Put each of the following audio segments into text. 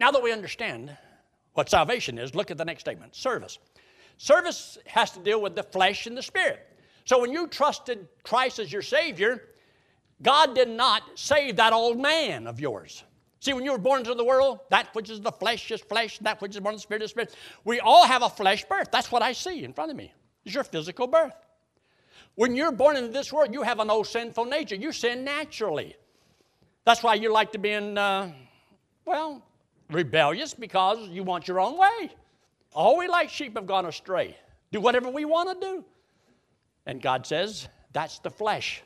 Now that we understand what salvation is, look at the next statement service. Service has to deal with the flesh and the spirit. So when you trusted Christ as your Savior, God did not save that old man of yours. See, when you were born into the world, that which is the flesh is flesh, and that which is born of the spirit is spirit. We all have a flesh birth. That's what I see in front of me. It's your physical birth. When you're born into this world, you have an old sinful nature. You sin naturally. That's why you like to be in, uh, well, rebellious because you want your own way. All we like sheep have gone astray. Do whatever we want to do. And God says, that's the flesh.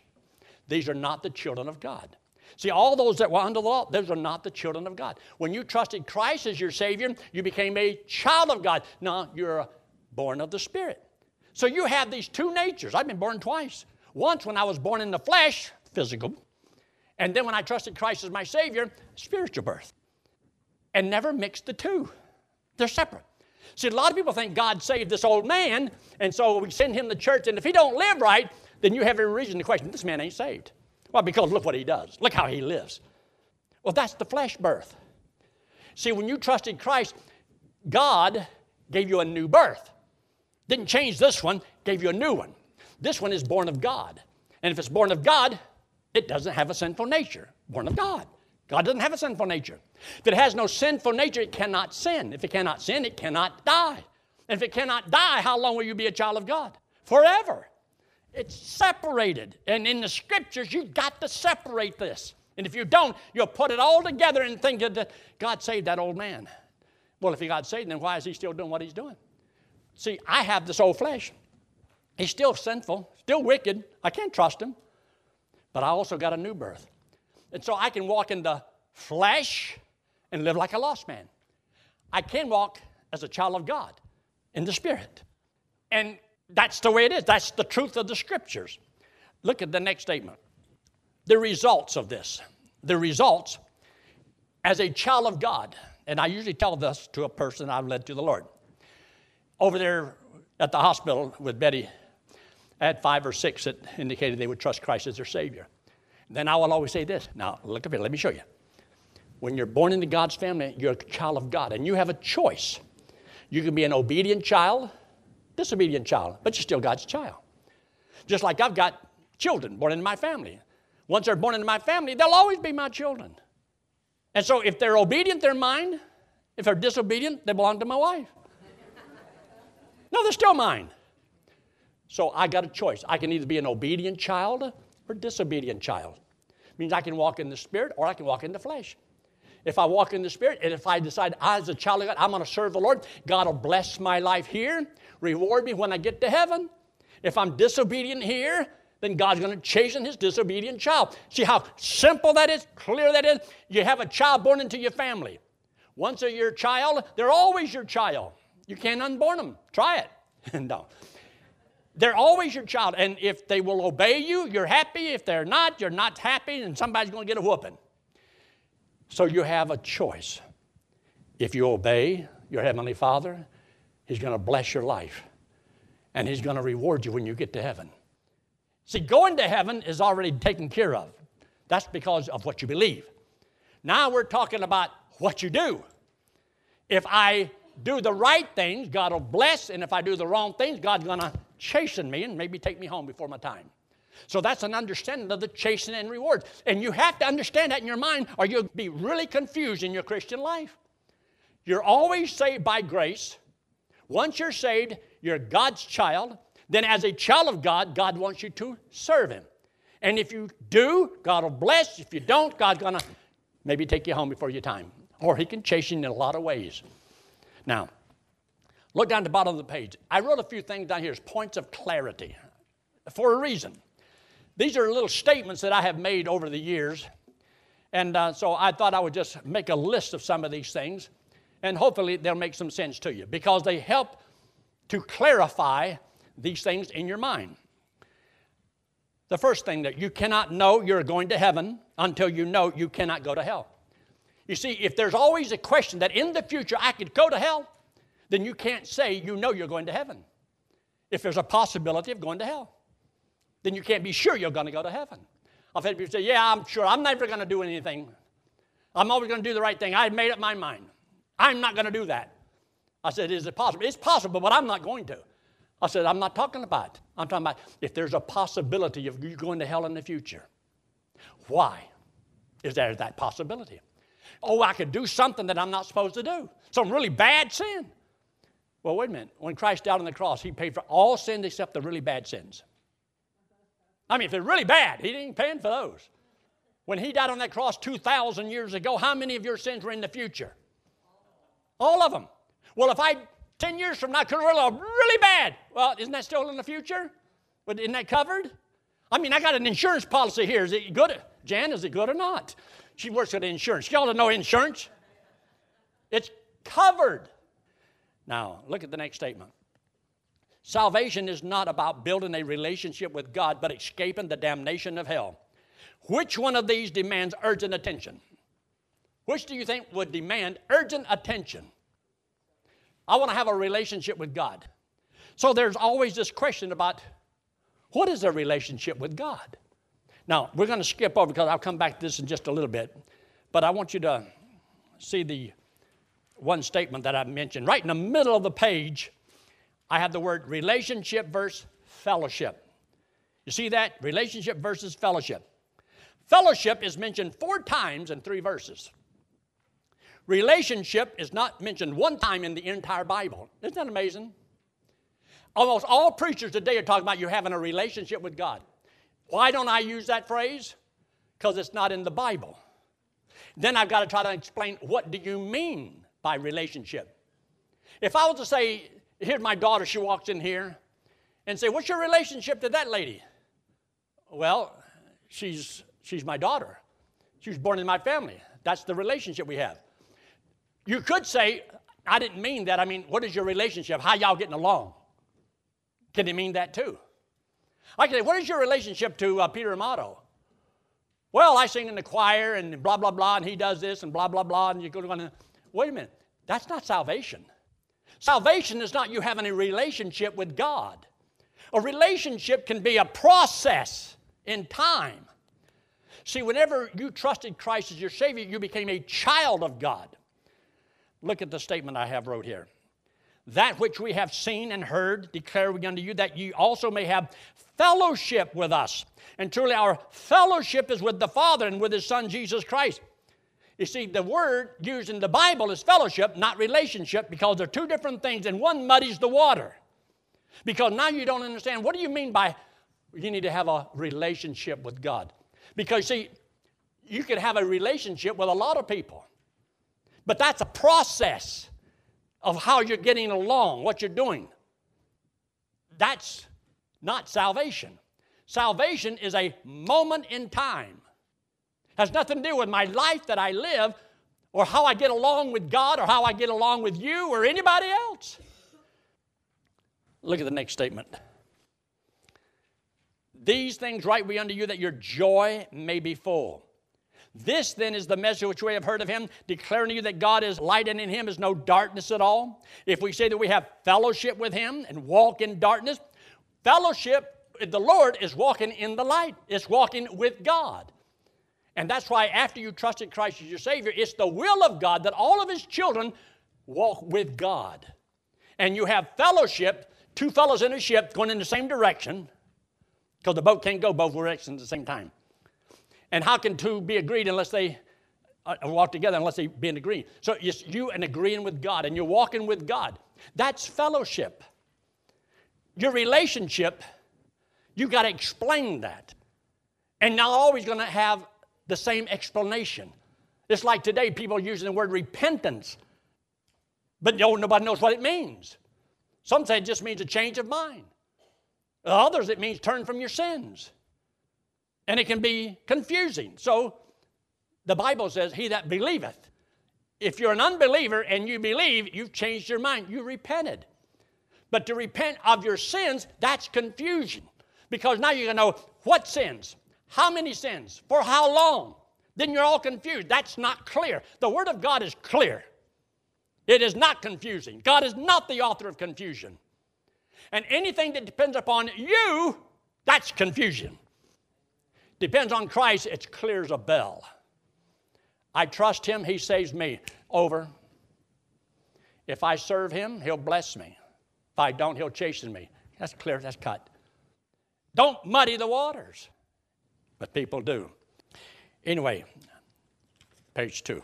These are not the children of God. See, all those that were under the law, those are not the children of God. When you trusted Christ as your Savior, you became a child of God. Now you're born of the Spirit. So you have these two natures. I've been born twice. Once when I was born in the flesh, physical, and then when I trusted Christ as my Savior, spiritual birth. And never mix the two. They're separate. See, a lot of people think God saved this old man, and so we send him to church, and if he don't live right, then you have every reason to question, this man ain't saved. Well, because look what he does. Look how he lives. Well, that's the flesh birth. See, when you trusted Christ, God gave you a new birth. Didn't change this one, gave you a new one. This one is born of God. And if it's born of God, it doesn't have a sinful nature. Born of God. God doesn't have a sinful nature. If it has no sinful nature, it cannot sin. If it cannot sin, it cannot die. And if it cannot die, how long will you be a child of God? Forever. It's separated. And in the scriptures, you've got to separate this. And if you don't, you'll put it all together and think that God saved that old man. Well, if he got saved, then why is he still doing what he's doing? See, I have this old flesh. He's still sinful, still wicked. I can't trust him. But I also got a new birth. And so I can walk in the flesh and live like a lost man. I can walk as a child of God in the spirit. And that's the way it is. That's the truth of the scriptures. Look at the next statement. The results of this. The results as a child of God. And I usually tell this to a person I've led to the Lord. Over there at the hospital with Betty, I had five or six that indicated they would trust Christ as their Savior. Then I will always say this. Now, look up here, let me show you. When you're born into God's family, you're a child of God, and you have a choice. You can be an obedient child, disobedient child, but you're still God's child. Just like I've got children born into my family. Once they're born into my family, they'll always be my children. And so if they're obedient, they're mine. If they're disobedient, they belong to my wife. no, they're still mine. So I got a choice. I can either be an obedient child or disobedient child. It means I can walk in the spirit or I can walk in the flesh. If I walk in the Spirit and if I decide I, as a child of God, I'm going to serve the Lord, God will bless my life here, reward me when I get to heaven. If I'm disobedient here, then God's going to chasten his disobedient child. See how simple that is, clear that is? You have a child born into your family. Once they're your child, they're always your child. You can't unborn them. Try it. no. They're always your child. And if they will obey you, you're happy. If they're not, you're not happy, and somebody's going to get a whooping. So you have a choice. If you obey your Heavenly Father, He's going to bless your life and He's going to reward you when you get to heaven. See, going to heaven is already taken care of. That's because of what you believe. Now we're talking about what you do. If I do the right things, God will bless, and if I do the wrong things, God's going to chasten me and maybe take me home before my time. So that's an understanding of the chastening and rewards. And you have to understand that in your mind, or you'll be really confused in your Christian life. You're always saved by grace. Once you're saved, you're God's child. Then, as a child of God, God wants you to serve Him. And if you do, God will bless. If you don't, God's going to maybe take you home before your time. Or He can chasten you in a lot of ways. Now, look down the bottom of the page. I wrote a few things down here as points of clarity for a reason. These are little statements that I have made over the years. And uh, so I thought I would just make a list of some of these things, and hopefully they'll make some sense to you because they help to clarify these things in your mind. The first thing that you cannot know you're going to heaven until you know you cannot go to hell. You see, if there's always a question that in the future I could go to hell, then you can't say you know you're going to heaven. If there's a possibility of going to hell then you can't be sure you're going to go to heaven. I've had people say, Yeah, I'm sure I'm never going to do anything. I'm always going to do the right thing. I've made up my mind. I'm not going to do that. I said, Is it possible? It's possible, but I'm not going to. I said, I'm not talking about. I'm talking about if there's a possibility of you going to hell in the future. Why is there that possibility? Oh, I could do something that I'm not supposed to do. Some really bad sin. Well, wait a minute. When Christ died on the cross, he paid for all sins except the really bad sins. I mean, if they're really bad, he ain't paying for those. When he died on that cross 2,000 years ago, how many of your sins were in the future? All of them. Well, if I, 10 years from now, could really, really bad, well, isn't that still in the future? But isn't that covered? I mean, I got an insurance policy here. Is it good? Jan, is it good or not? She works at insurance. Y'all know insurance? It's covered. Now, look at the next statement. Salvation is not about building a relationship with God, but escaping the damnation of hell. Which one of these demands urgent attention? Which do you think would demand urgent attention? I want to have a relationship with God. So there's always this question about what is a relationship with God? Now, we're going to skip over because I'll come back to this in just a little bit. But I want you to see the one statement that I mentioned. Right in the middle of the page, I have the word relationship versus fellowship. You see that? Relationship versus fellowship. Fellowship is mentioned four times in three verses. Relationship is not mentioned one time in the entire Bible. Isn't that amazing? Almost all preachers today are talking about you having a relationship with God. Why don't I use that phrase? Because it's not in the Bible. Then I've got to try to explain what do you mean by relationship? If I was to say, here's my daughter, she walks in here, and say, What's your relationship to that lady? Well, she's she's my daughter. She was born in my family. That's the relationship we have. You could say, I didn't mean that. I mean, what is your relationship? How y'all getting along? Can it mean that too? I can say, what is your relationship to uh, Peter Amato? Well, I sing in the choir and blah, blah, blah, and he does this and blah, blah, blah, and you go to, wait a minute, that's not salvation. Salvation is not you having a relationship with God. A relationship can be a process in time. See, whenever you trusted Christ as your Savior, you became a child of God. Look at the statement I have wrote here. That which we have seen and heard declare we unto you, that ye also may have fellowship with us. And truly, our fellowship is with the Father and with His Son, Jesus Christ. You see, the word used in the Bible is fellowship, not relationship, because they're two different things, and one muddies the water. Because now you don't understand what do you mean by you need to have a relationship with God? Because, see, you can have a relationship with a lot of people, but that's a process of how you're getting along, what you're doing. That's not salvation. Salvation is a moment in time. Has nothing to do with my life that I live or how I get along with God or how I get along with you or anybody else. Look at the next statement. These things write we unto you that your joy may be full. This then is the message which we have heard of him, declaring to you that God is light and in him is no darkness at all. If we say that we have fellowship with him and walk in darkness, fellowship the Lord is walking in the light, it's walking with God. And that's why after you trusted Christ as your Savior, it's the will of God that all of his children walk with God. And you have fellowship, two fellows in a ship going in the same direction, because the boat can't go both directions at the same time. And how can two be agreed unless they uh, walk together, unless they be in agreement? So it's you and agreeing with God, and you're walking with God. That's fellowship. Your relationship, you got to explain that. And not always going to have the same explanation. It's like today, people are using the word repentance, but no, nobody knows what it means. Some say it just means a change of mind. Others, it means turn from your sins. And it can be confusing. So the Bible says, He that believeth. If you're an unbeliever and you believe, you've changed your mind. You repented. But to repent of your sins, that's confusion. Because now you're going to know what sins, how many sins, for how long. Then you're all confused. That's not clear. The Word of God is clear. It is not confusing. God is not the author of confusion. And anything that depends upon you, that's confusion depends on Christ, it's clear as a bell. I trust Him, He saves me. Over. If I serve him, he'll bless me. If I don't, he'll chasten me. That's clear, that's cut. Don't muddy the waters. But people do. Anyway, page two.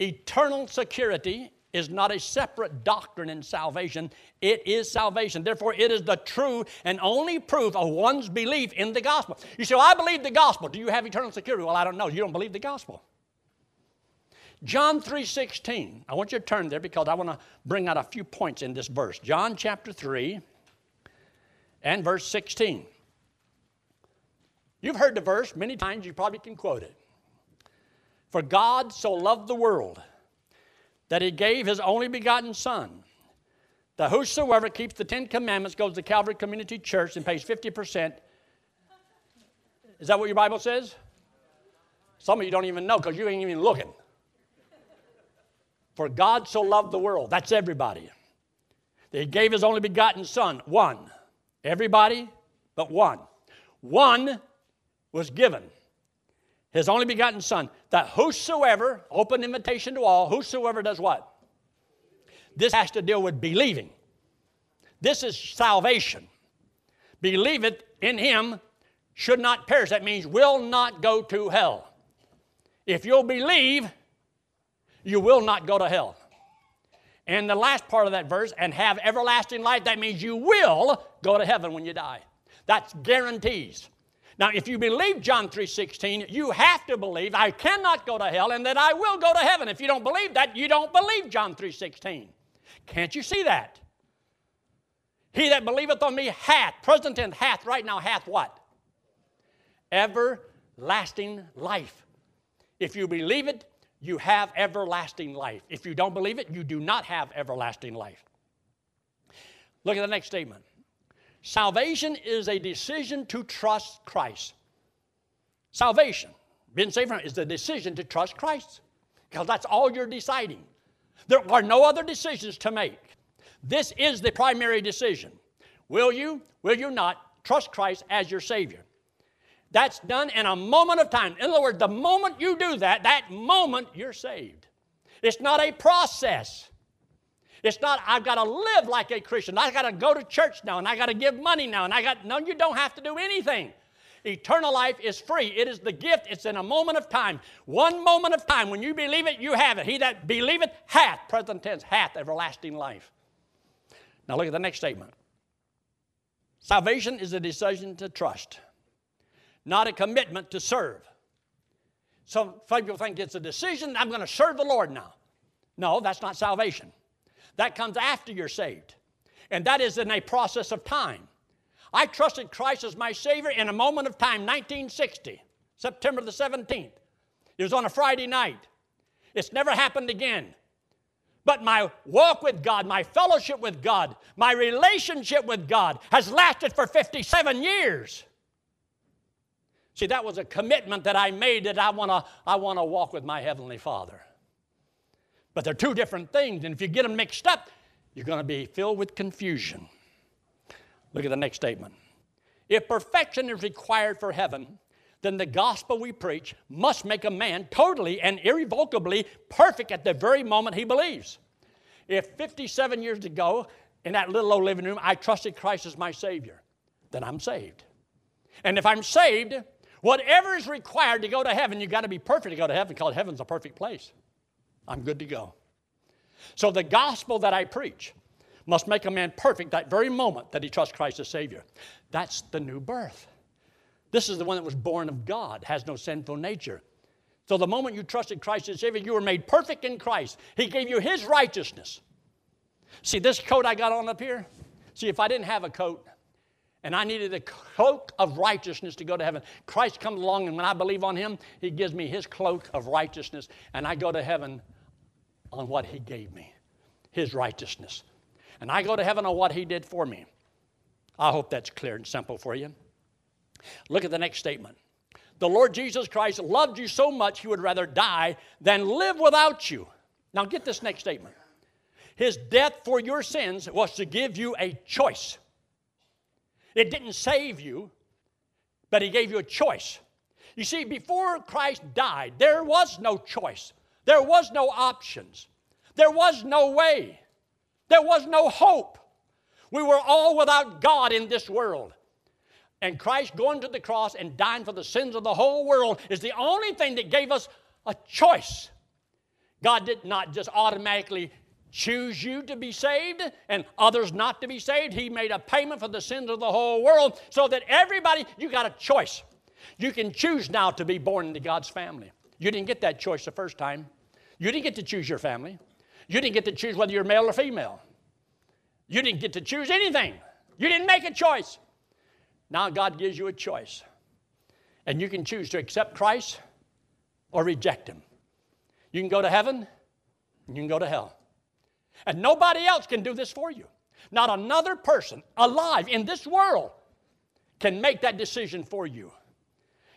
Eternal security is not a separate doctrine in salvation, it is salvation. Therefore, it is the true and only proof of one's belief in the gospel. You say, well, I believe the gospel. Do you have eternal security? Well, I don't know. You don't believe the gospel. John 3:16. I want you to turn there because I want to bring out a few points in this verse. John chapter 3 and verse 16. You've heard the verse many times, you probably can quote it. For God so loved the world that he gave his only begotten Son, that whosoever keeps the Ten Commandments goes to Calvary Community Church and pays 50%. Is that what your Bible says? Some of you don't even know because you ain't even looking. For God so loved the world, that's everybody. That he gave his only begotten Son, one. Everybody but one. One was given his only begotten Son, that whosoever, open invitation to all, whosoever does what? This has to deal with believing. This is salvation. Believe it in him should not perish. That means will not go to hell. If you'll believe, you will not go to hell. And the last part of that verse, and have everlasting life, that means you will go to heaven when you die. That's guarantees. Now, if you believe John 3:16, you have to believe I cannot go to hell and that I will go to heaven. If you don't believe that, you don't believe John 3:16. Can't you see that? He that believeth on me hath, present tense hath, right now hath what? Everlasting life. If you believe it, you have everlasting life. If you don't believe it, you do not have everlasting life. Look at the next statement. Salvation is a decision to trust Christ. Salvation, being saved from, is the decision to trust Christ because that's all you're deciding. There are no other decisions to make. This is the primary decision. Will you, will you not trust Christ as your Savior? That's done in a moment of time. In other words, the moment you do that, that moment you're saved. It's not a process. It's not, I've got to live like a Christian. I've got to go to church now and I've got to give money now and I got, no, you don't have to do anything. Eternal life is free. It is the gift. It's in a moment of time. One moment of time. When you believe it, you have it. He that believeth hath, present tense, hath everlasting life. Now look at the next statement. Salvation is a decision to trust not a commitment to serve. Some people think it's a decision, I'm going to serve the Lord now. No, that's not salvation. That comes after you're saved. And that is in a process of time. I trusted Christ as my Savior in a moment of time, 1960, September the 17th. It was on a Friday night. It's never happened again. But my walk with God, my fellowship with God, my relationship with God has lasted for 57 years. See, that was a commitment that I made that I want to I want to walk with my heavenly Father. But they're two different things, and if you get them mixed up, you're going to be filled with confusion. Look at the next statement. If perfection is required for heaven, then the gospel we preach must make a man totally and irrevocably perfect at the very moment he believes. If 57 years ago, in that little old living room, I trusted Christ as my Savior, then I'm saved. And if I'm saved, Whatever is required to go to heaven, you've got to be perfect to go to heaven because heaven's a perfect place. I'm good to go. So the gospel that I preach must make a man perfect that very moment that he trusts Christ as Savior. That's the new birth. This is the one that was born of God, has no sinful nature. So the moment you trusted Christ as Savior, you were made perfect in Christ. He gave you His righteousness. See this coat I got on up here? See, if I didn't have a coat, and I needed a cloak of righteousness to go to heaven. Christ comes along, and when I believe on Him, He gives me His cloak of righteousness, and I go to heaven on what He gave me, His righteousness. And I go to heaven on what He did for me. I hope that's clear and simple for you. Look at the next statement. The Lord Jesus Christ loved you so much, He would rather die than live without you. Now, get this next statement. His death for your sins was to give you a choice. It didn't save you, but He gave you a choice. You see, before Christ died, there was no choice, there was no options. There was no way, there was no hope. We were all without God in this world. And Christ going to the cross and dying for the sins of the whole world is the only thing that gave us a choice. God did not just automatically choose you to be saved and others not to be saved. He made a payment for the sins of the whole world so that everybody, you got a choice. You can choose now to be born into God's family. You didn't get that choice the first time. You didn't get to choose your family. You didn't get to choose whether you're male or female. You didn't get to choose anything. You didn't make a choice. Now God gives you a choice. And you can choose to accept Christ or reject Him. You can go to heaven you can go to hell. And nobody else can do this for you. Not another person alive in this world can make that decision for you.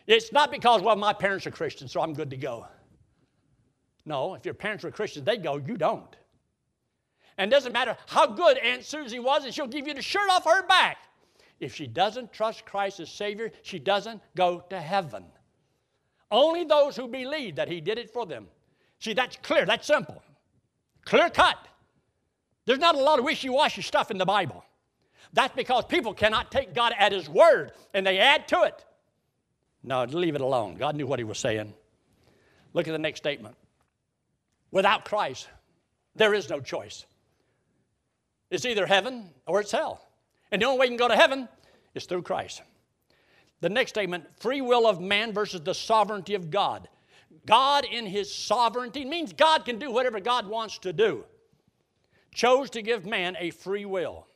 It's not because, well, my parents are Christians, so I'm good to go. No, if your parents were Christians, they go, you don't. And it doesn't matter how good Aunt Susie was, and she'll give you the shirt off her back. If she doesn't trust Christ as Savior, she doesn't go to heaven. Only those who believe that He did it for them. See, that's clear, that's simple. Clear cut. There's not a lot of wishy washy stuff in the Bible. That's because people cannot take God at His word and they add to it. No, leave it alone. God knew what He was saying. Look at the next statement. Without Christ, there is no choice. It's either heaven or it's hell. And the only way you can go to heaven is through Christ. The next statement free will of man versus the sovereignty of God. God, in his sovereignty, means God can do whatever God wants to do, chose to give man a free will.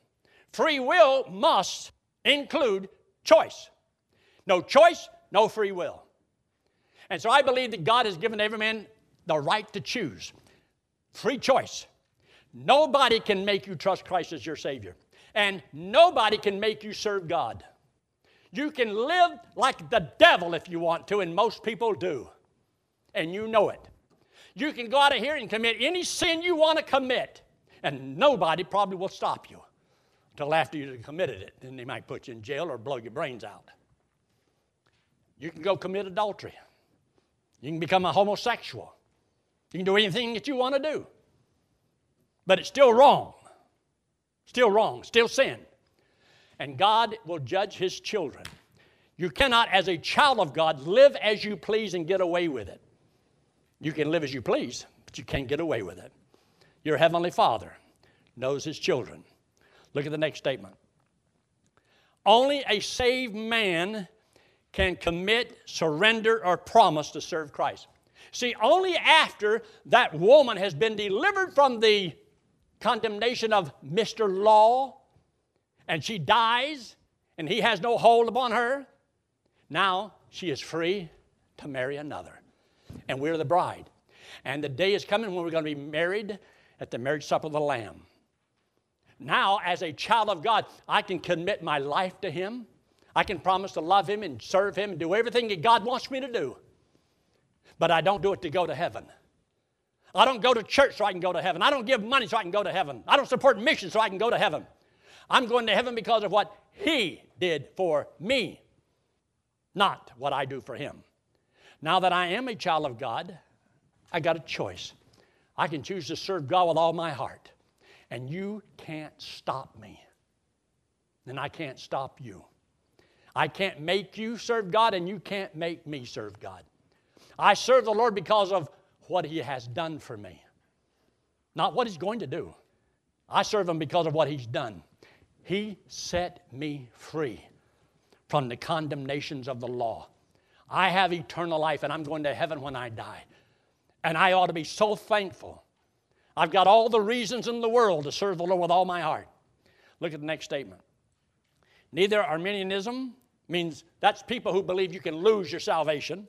Free will must include choice. No choice, no free will. And so I believe that God has given every man the right to choose. Free choice. Nobody can make you trust Christ as your Savior and nobody can make you serve God. You can live like the devil if you want to, and most people do, and you know it. You can go out of here and commit any sin you want to commit, and nobody probably will stop you until after you've committed it. Then they might put you in jail or blow your brains out. You can go commit adultery. You can become a homosexual. You can do anything that you want to do. But it's still wrong. Still wrong, still sin. And God will judge His children. You cannot, as a child of God, live as you please and get away with it. You can live as you please, but you can't get away with it. Your Heavenly Father knows His children. Look at the next statement. Only a saved man can commit, surrender, or promise to serve Christ. See, only after that woman has been delivered from the condemnation of Mr. Law, and she dies, and he has no hold upon her, now she is free to marry another. And we're the bride. And the day is coming when we're going to be married at the marriage supper of the Lamb. Now, as a child of God, I can commit my life to Him. I can promise to love Him and serve Him and do everything that God wants me to do. But I don't do it to go to heaven. I don't go to church so I can go to heaven. I don't give money so I can go to heaven. I don't support missions so I can go to heaven. I'm going to heaven because of what He did for me, not what I do for Him. Now that I am a child of God, I got a choice. I can choose to serve God with all my heart, and you can't stop me. And I can't stop you. I can't make you serve God, and you can't make me serve God. I serve the Lord because of what He has done for me, not what He's going to do. I serve Him because of what He's done. He set me free from the condemnations of the law. I have eternal life and I'm going to heaven when I die. And I ought to be so thankful. I've got all the reasons in the world to serve the Lord with all my heart. Look at the next statement. Neither Arminianism means that's people who believe you can lose your salvation,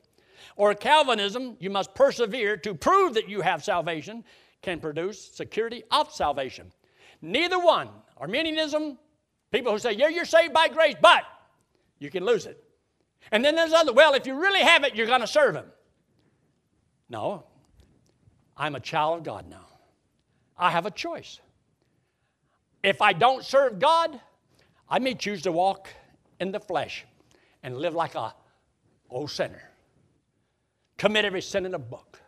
or Calvinism, you must persevere to prove that you have salvation, can produce security of salvation. Neither one, Arminianism, people who say, yeah, you're saved by grace, but you can lose it. And then there's other, well, if you really have it, you're going to serve Him. No, I'm a child of God now. I have a choice. If I don't serve God, I may choose to walk in the flesh and live like a old sinner commit every sin in the book.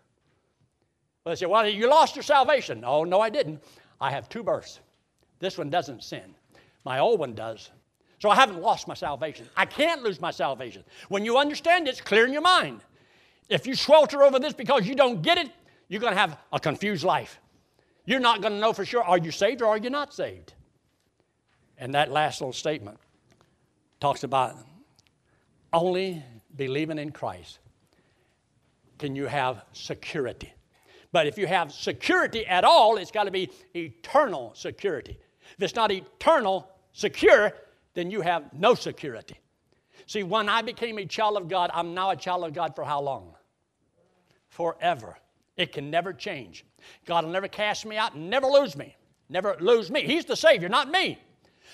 Well, they say, well, you lost your salvation. Oh, no, I didn't. I have two births. This one doesn't sin. My old one does. So I haven't lost my salvation. I can't lose my salvation. When you understand it, it's clear in your mind. If you swelter over this because you don't get it, you're going to have a confused life. You're not going to know for sure are you saved or are you not saved? And that last little statement talks about only believing in Christ can you have security. But if you have security at all, it's got to be eternal security. If it's not eternal secure, then you have no security. See, when I became a child of God, I'm now a child of God for how long? Forever. It can never change. God will never cast me out never lose me. Never lose me. He's the Savior, not me.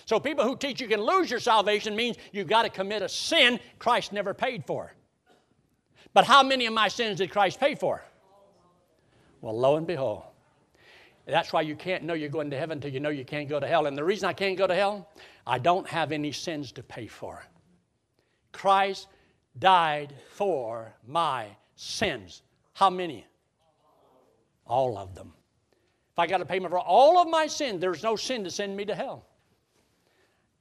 So people who teach you can lose your salvation means you've got to commit a sin Christ never paid for. But how many of my sins did Christ pay for? Well, lo and behold. That's why you can't know you're going to heaven until you know you can't go to hell. And the reason I can't go to hell, I don't have any sins to pay for. Christ died for my sins. How many? All of them. If I got a payment for all of my sin, there's no sin to send me to hell.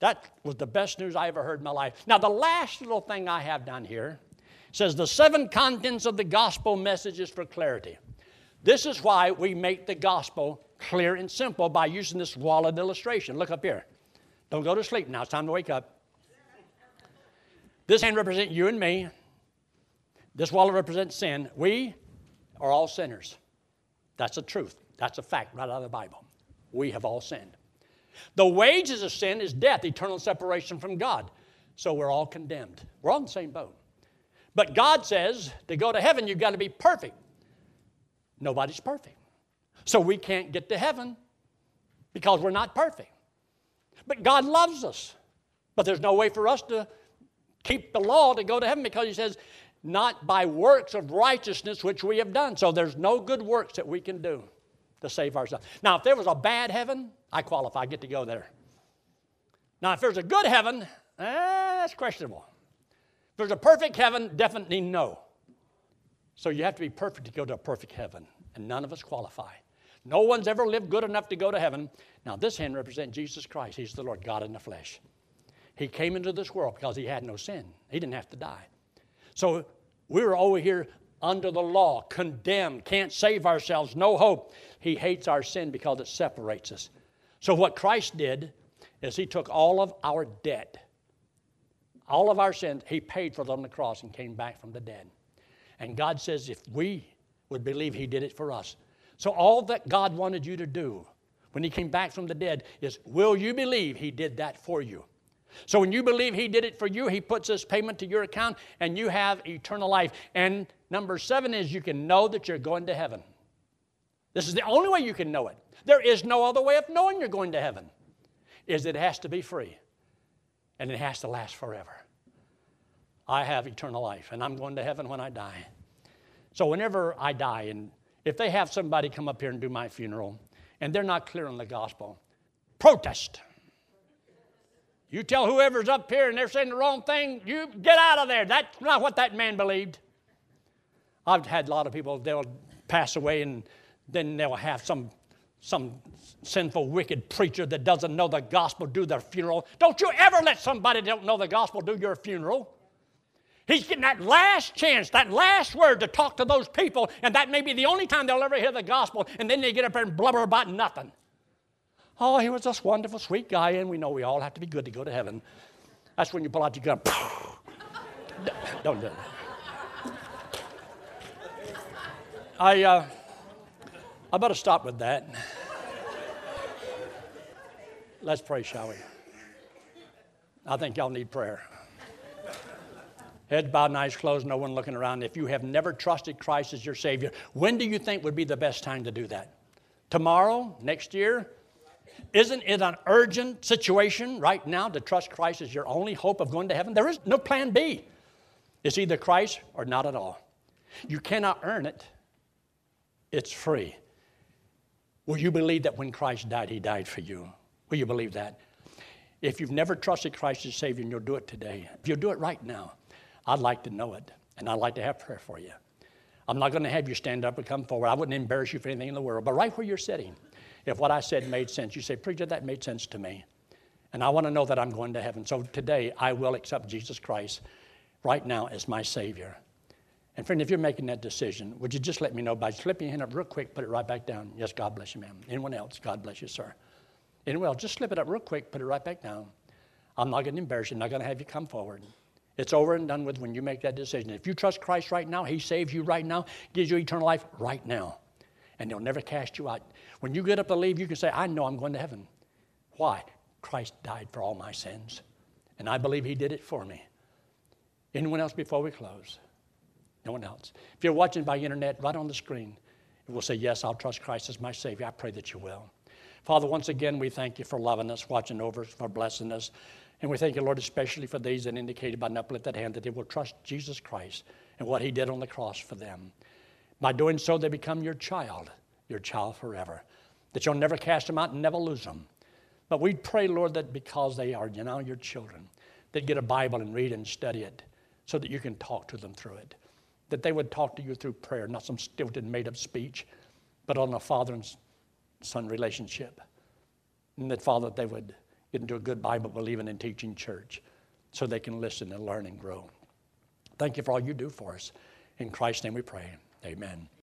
That was the best news I ever heard in my life. Now, the last little thing I have down here says the seven contents of the gospel messages for clarity. This is why we make the gospel clear and simple by using this wallet illustration. Look up here. Don't go to sleep now. It's time to wake up. This hand represents you and me. This wallet represents sin. We are all sinners. That's the truth. That's a fact right out of the Bible. We have all sinned. The wages of sin is death, eternal separation from God. So we're all condemned. We're all in the same boat. But God says to go to heaven, you've got to be perfect. Nobody's perfect. So we can't get to heaven because we're not perfect. But God loves us. But there's no way for us to keep the law to go to heaven because He says, not by works of righteousness which we have done. So there's no good works that we can do to save ourselves. Now, if there was a bad heaven, I qualify, I get to go there. Now, if there's a good heaven, eh, that's questionable. If there's a perfect heaven, definitely no. So you have to be perfect to go to a perfect heaven, and none of us qualify. No one's ever lived good enough to go to heaven. Now, this hand represents Jesus Christ. He's the Lord God in the flesh. He came into this world because he had no sin, he didn't have to die. So we were over here under the law, condemned, can't save ourselves, no hope. He hates our sin because it separates us. So, what Christ did is He took all of our debt, all of our sins, He paid for them on the cross and came back from the dead. And God says, if we would believe He did it for us. So, all that God wanted you to do when He came back from the dead is, will you believe He did that for you? So when you believe He did it for you, He puts this payment to your account and you have eternal life. And number seven is you can know that you're going to heaven. This is the only way you can know it. There is no other way of knowing you're going to heaven. Is that it has to be free and it has to last forever. I have eternal life and I'm going to heaven when I die. So whenever I die and if they have somebody come up here and do my funeral and they're not clear on the gospel, protest. You tell whoever's up here and they're saying the wrong thing, you get out of there. That's not what that man believed. I've had a lot of people, they'll pass away and then they'll have some, some sinful, wicked preacher that doesn't know the gospel do their funeral. Don't you ever let somebody that don't know the gospel do your funeral. He's getting that last chance, that last word to talk to those people, and that may be the only time they'll ever hear the gospel, and then they get up there and blubber about nothing. Oh, he was this wonderful, sweet guy, and we know we all have to be good to go to heaven. That's when you pull out your gun. Don't do that. I, uh, I better stop with that. Let's pray, shall we? I think y'all need prayer. Heads bowed, eyes closed, no one looking around. If you have never trusted Christ as your Savior, when do you think would be the best time to do that? Tomorrow? Next year? Isn't it an urgent situation right now to trust Christ as your only hope of going to heaven? There is no plan B. It's either Christ or not at all. You cannot earn it, it's free. Will you believe that when Christ died, He died for you? Will you believe that? If you've never trusted Christ as Savior and you'll do it today, if you'll do it right now, I'd like to know it and I'd like to have prayer for you. I'm not going to have you stand up and come forward. I wouldn't embarrass you for anything in the world. But right where you're sitting, if what I said made sense, you say, Preacher, that made sense to me. And I want to know that I'm going to heaven. So today, I will accept Jesus Christ right now as my Savior. And friend, if you're making that decision, would you just let me know by slipping your hand up real quick, put it right back down? Yes, God bless you, ma'am. Anyone else? God bless you, sir. Anyone else? Just slip it up real quick, put it right back down. I'm not going to embarrass you. I'm not going to have you come forward. It's over and done with when you make that decision. If you trust Christ right now, He saves you right now, gives you eternal life right now. And they'll never cast you out. When you get up to leave, you can say, I know I'm going to heaven. Why? Christ died for all my sins. And I believe He did it for me. Anyone else before we close? No one else. If you're watching by internet, right on the screen, it will say, Yes, I'll trust Christ as my Savior. I pray that you will. Father, once again, we thank you for loving us, watching over us, for blessing us. And we thank you, Lord, especially for these that indicated by an uplifted hand that they will trust Jesus Christ and what he did on the cross for them. By doing so, they become your child, your child forever. That you'll never cast them out and never lose them. But we pray, Lord, that because they are you now your children, they'd get a Bible and read and study it so that you can talk to them through it. That they would talk to you through prayer, not some stilted, made up speech, but on a father and son relationship. And that, Father, they would get into a good Bible believing and teaching church so they can listen and learn and grow. Thank you for all you do for us. In Christ's name we pray. Amen.